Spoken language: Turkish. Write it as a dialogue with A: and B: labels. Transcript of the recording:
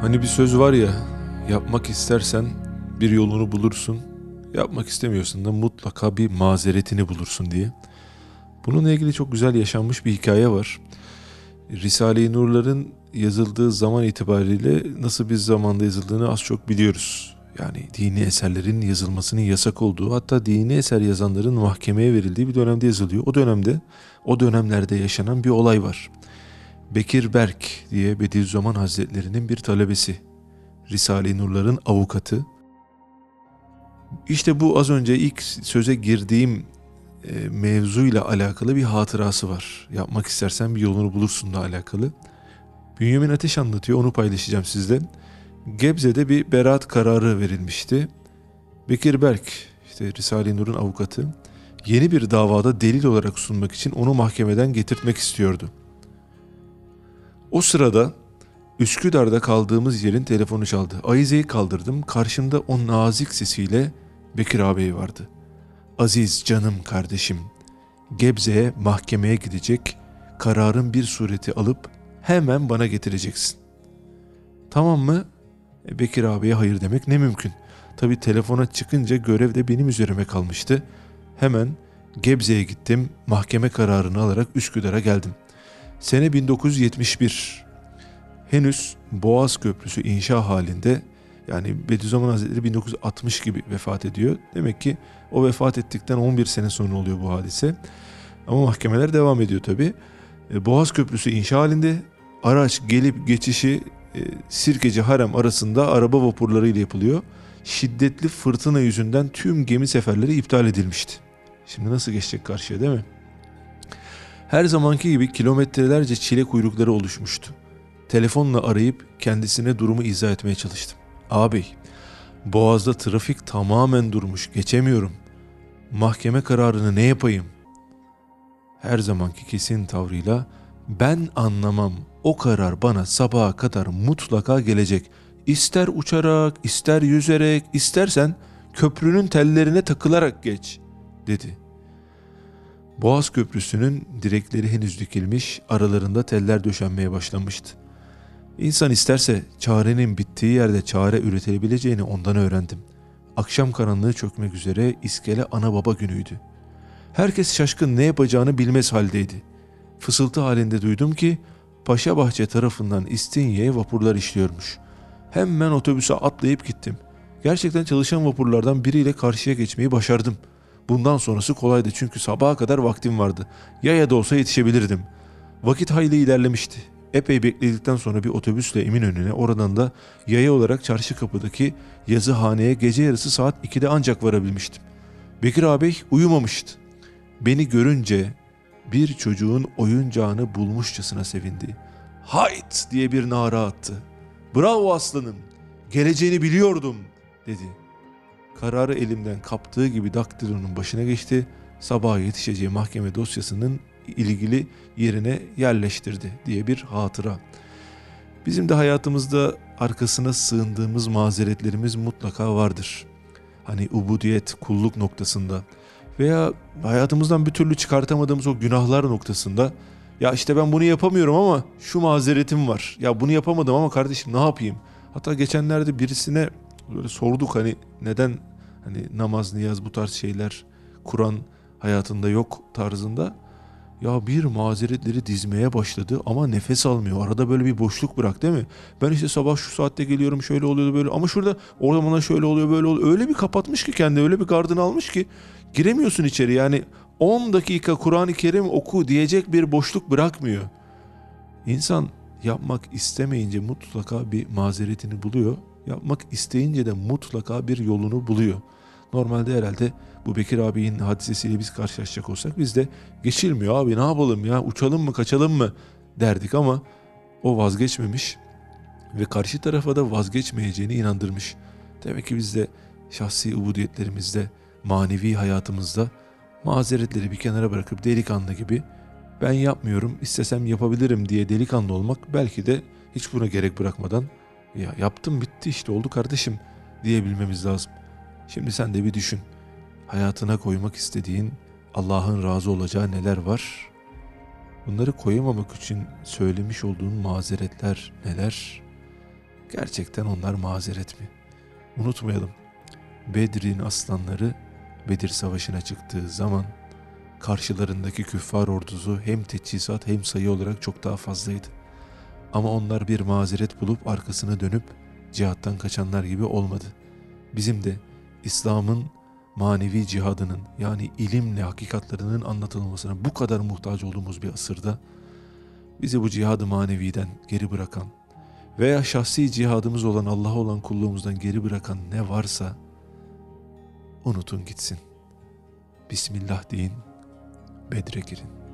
A: Hani bir söz var ya, yapmak istersen bir yolunu bulursun, yapmak istemiyorsan da mutlaka bir mazeretini bulursun diye. Bununla ilgili çok güzel yaşanmış bir hikaye var. Risale-i Nurların yazıldığı zaman itibariyle nasıl bir zamanda yazıldığını az çok biliyoruz. Yani dini eserlerin yazılmasının yasak olduğu, hatta dini eser yazanların mahkemeye verildiği bir dönemde yazılıyor. O dönemde, o dönemlerde yaşanan bir olay var. Bekir Berk diye Bediüzzaman Hazretlerinin bir talebesi. Risale-i Nurların avukatı. İşte bu az önce ilk söze girdiğim e, mevzuyla alakalı bir hatırası var. Yapmak istersen bir yolunu bulursun da alakalı. Bünyamin Ateş anlatıyor, onu paylaşacağım sizle. Gebze'de bir beraat kararı verilmişti. Bekir Berk, işte Risale-i Nur'un avukatı, yeni bir davada delil olarak sunmak için onu mahkemeden getirtmek istiyordu. O sırada Üsküdar'da kaldığımız yerin telefonu çaldı. Ayize'yi kaldırdım. Karşımda o nazik sesiyle Bekir ağabey vardı. Aziz canım kardeşim, Gebze'ye mahkemeye gidecek, kararın bir sureti alıp hemen bana getireceksin. Tamam mı? E, Bekir abiye hayır demek ne mümkün. Tabi telefona çıkınca görev de benim üzerime kalmıştı. Hemen Gebze'ye gittim, mahkeme kararını alarak Üsküdar'a geldim. Sene 1971. Henüz Boğaz Köprüsü inşa halinde yani Bediüzzaman Hazretleri 1960 gibi vefat ediyor. Demek ki o vefat ettikten 11 sene sonra oluyor bu hadise. Ama mahkemeler devam ediyor tabi. E, Boğaz Köprüsü inşa halinde araç gelip geçişi e, Sirkeci Harem arasında araba vapurları ile yapılıyor. Şiddetli fırtına yüzünden tüm gemi seferleri iptal edilmişti. Şimdi nasıl geçecek karşıya değil mi? Her zamanki gibi kilometrelerce çile kuyrukları oluşmuştu. Telefonla arayıp kendisine durumu izah etmeye çalıştım. Ağabey, boğazda trafik tamamen durmuş, geçemiyorum. Mahkeme kararını ne yapayım? Her zamanki kesin tavrıyla ben anlamam. O karar bana sabaha kadar mutlaka gelecek. İster uçarak, ister yüzerek, istersen köprünün tellerine takılarak geç, dedi.'' Boğaz Köprüsü'nün direkleri henüz dikilmiş, aralarında teller döşenmeye başlamıştı. İnsan isterse çarenin bittiği yerde çare üretebileceğini ondan öğrendim. Akşam karanlığı çökmek üzere iskele ana baba günüydü. Herkes şaşkın ne yapacağını bilmez haldeydi. Fısıltı halinde duydum ki Paşa Bahçe tarafından İstinye'ye vapurlar işliyormuş. Hemen otobüse atlayıp gittim. Gerçekten çalışan vapurlardan biriyle karşıya geçmeyi başardım.'' Bundan sonrası kolaydı çünkü sabaha kadar vaktim vardı. Yaya da olsa yetişebilirdim. Vakit hayli ilerlemişti. Epey bekledikten sonra bir otobüsle Eminönü'ne oradan da yaya olarak çarşı kapıdaki yazıhaneye gece yarısı saat 2'de ancak varabilmiştim. Bekir ağabey uyumamıştı. Beni görünce bir çocuğun oyuncağını bulmuşçasına sevindi. Hayt diye bir nara attı. Bravo aslanım, geleceğini biliyordum dedi.'' Kararı elimden kaptığı gibi daktilonun başına geçti. Sabaha yetişeceği mahkeme dosyasının ilgili yerine yerleştirdi diye bir hatıra. Bizim de hayatımızda arkasına sığındığımız mazeretlerimiz mutlaka vardır. Hani ubudiyet, kulluk noktasında veya hayatımızdan bir türlü çıkartamadığımız o günahlar noktasında ya işte ben bunu yapamıyorum ama şu mazeretim var. Ya bunu yapamadım ama kardeşim ne yapayım? Hatta geçenlerde birisine böyle sorduk hani neden hani namaz, niyaz bu tarz şeyler Kur'an hayatında yok tarzında. Ya bir mazeretleri dizmeye başladı ama nefes almıyor. Arada böyle bir boşluk bırak değil mi? Ben işte sabah şu saatte geliyorum şöyle oluyor böyle ama şurada orada bana şöyle oluyor böyle oluyor. Öyle bir kapatmış ki kendi öyle bir gardını almış ki giremiyorsun içeri. Yani 10 dakika Kur'an-ı Kerim oku diyecek bir boşluk bırakmıyor. İnsan yapmak istemeyince mutlaka bir mazeretini buluyor Yapmak isteyince de mutlaka bir yolunu buluyor. Normalde herhalde bu Bekir abinin hadisesiyle biz karşılaşacak olsak biz de geçilmiyor abi ne yapalım ya uçalım mı kaçalım mı derdik ama o vazgeçmemiş ve karşı tarafa da vazgeçmeyeceğini inandırmış. Demek ki biz de şahsi ubudiyetlerimizde, manevi hayatımızda mazeretleri bir kenara bırakıp delikanlı gibi ben yapmıyorum, istesem yapabilirim diye delikanlı olmak belki de hiç buna gerek bırakmadan ya yaptım bitti işte oldu kardeşim diyebilmemiz lazım. Şimdi sen de bir düşün. Hayatına koymak istediğin Allah'ın razı olacağı neler var? Bunları koyamamak için söylemiş olduğun mazeretler neler? Gerçekten onlar mazeret mi? Unutmayalım. Bedir'in aslanları Bedir Savaşı'na çıktığı zaman karşılarındaki küffar ordusu hem teçhizat hem sayı olarak çok daha fazlaydı. Ama onlar bir mazeret bulup arkasını dönüp cihattan kaçanlar gibi olmadı. Bizim de İslam'ın manevi cihadının yani ilimle hakikatlerinin anlatılmasına bu kadar muhtaç olduğumuz bir asırda bizi bu cihadı maneviden geri bırakan veya şahsi cihadımız olan Allah'a olan kulluğumuzdan geri bırakan ne varsa unutun gitsin. Bismillah deyin, Bedre girin.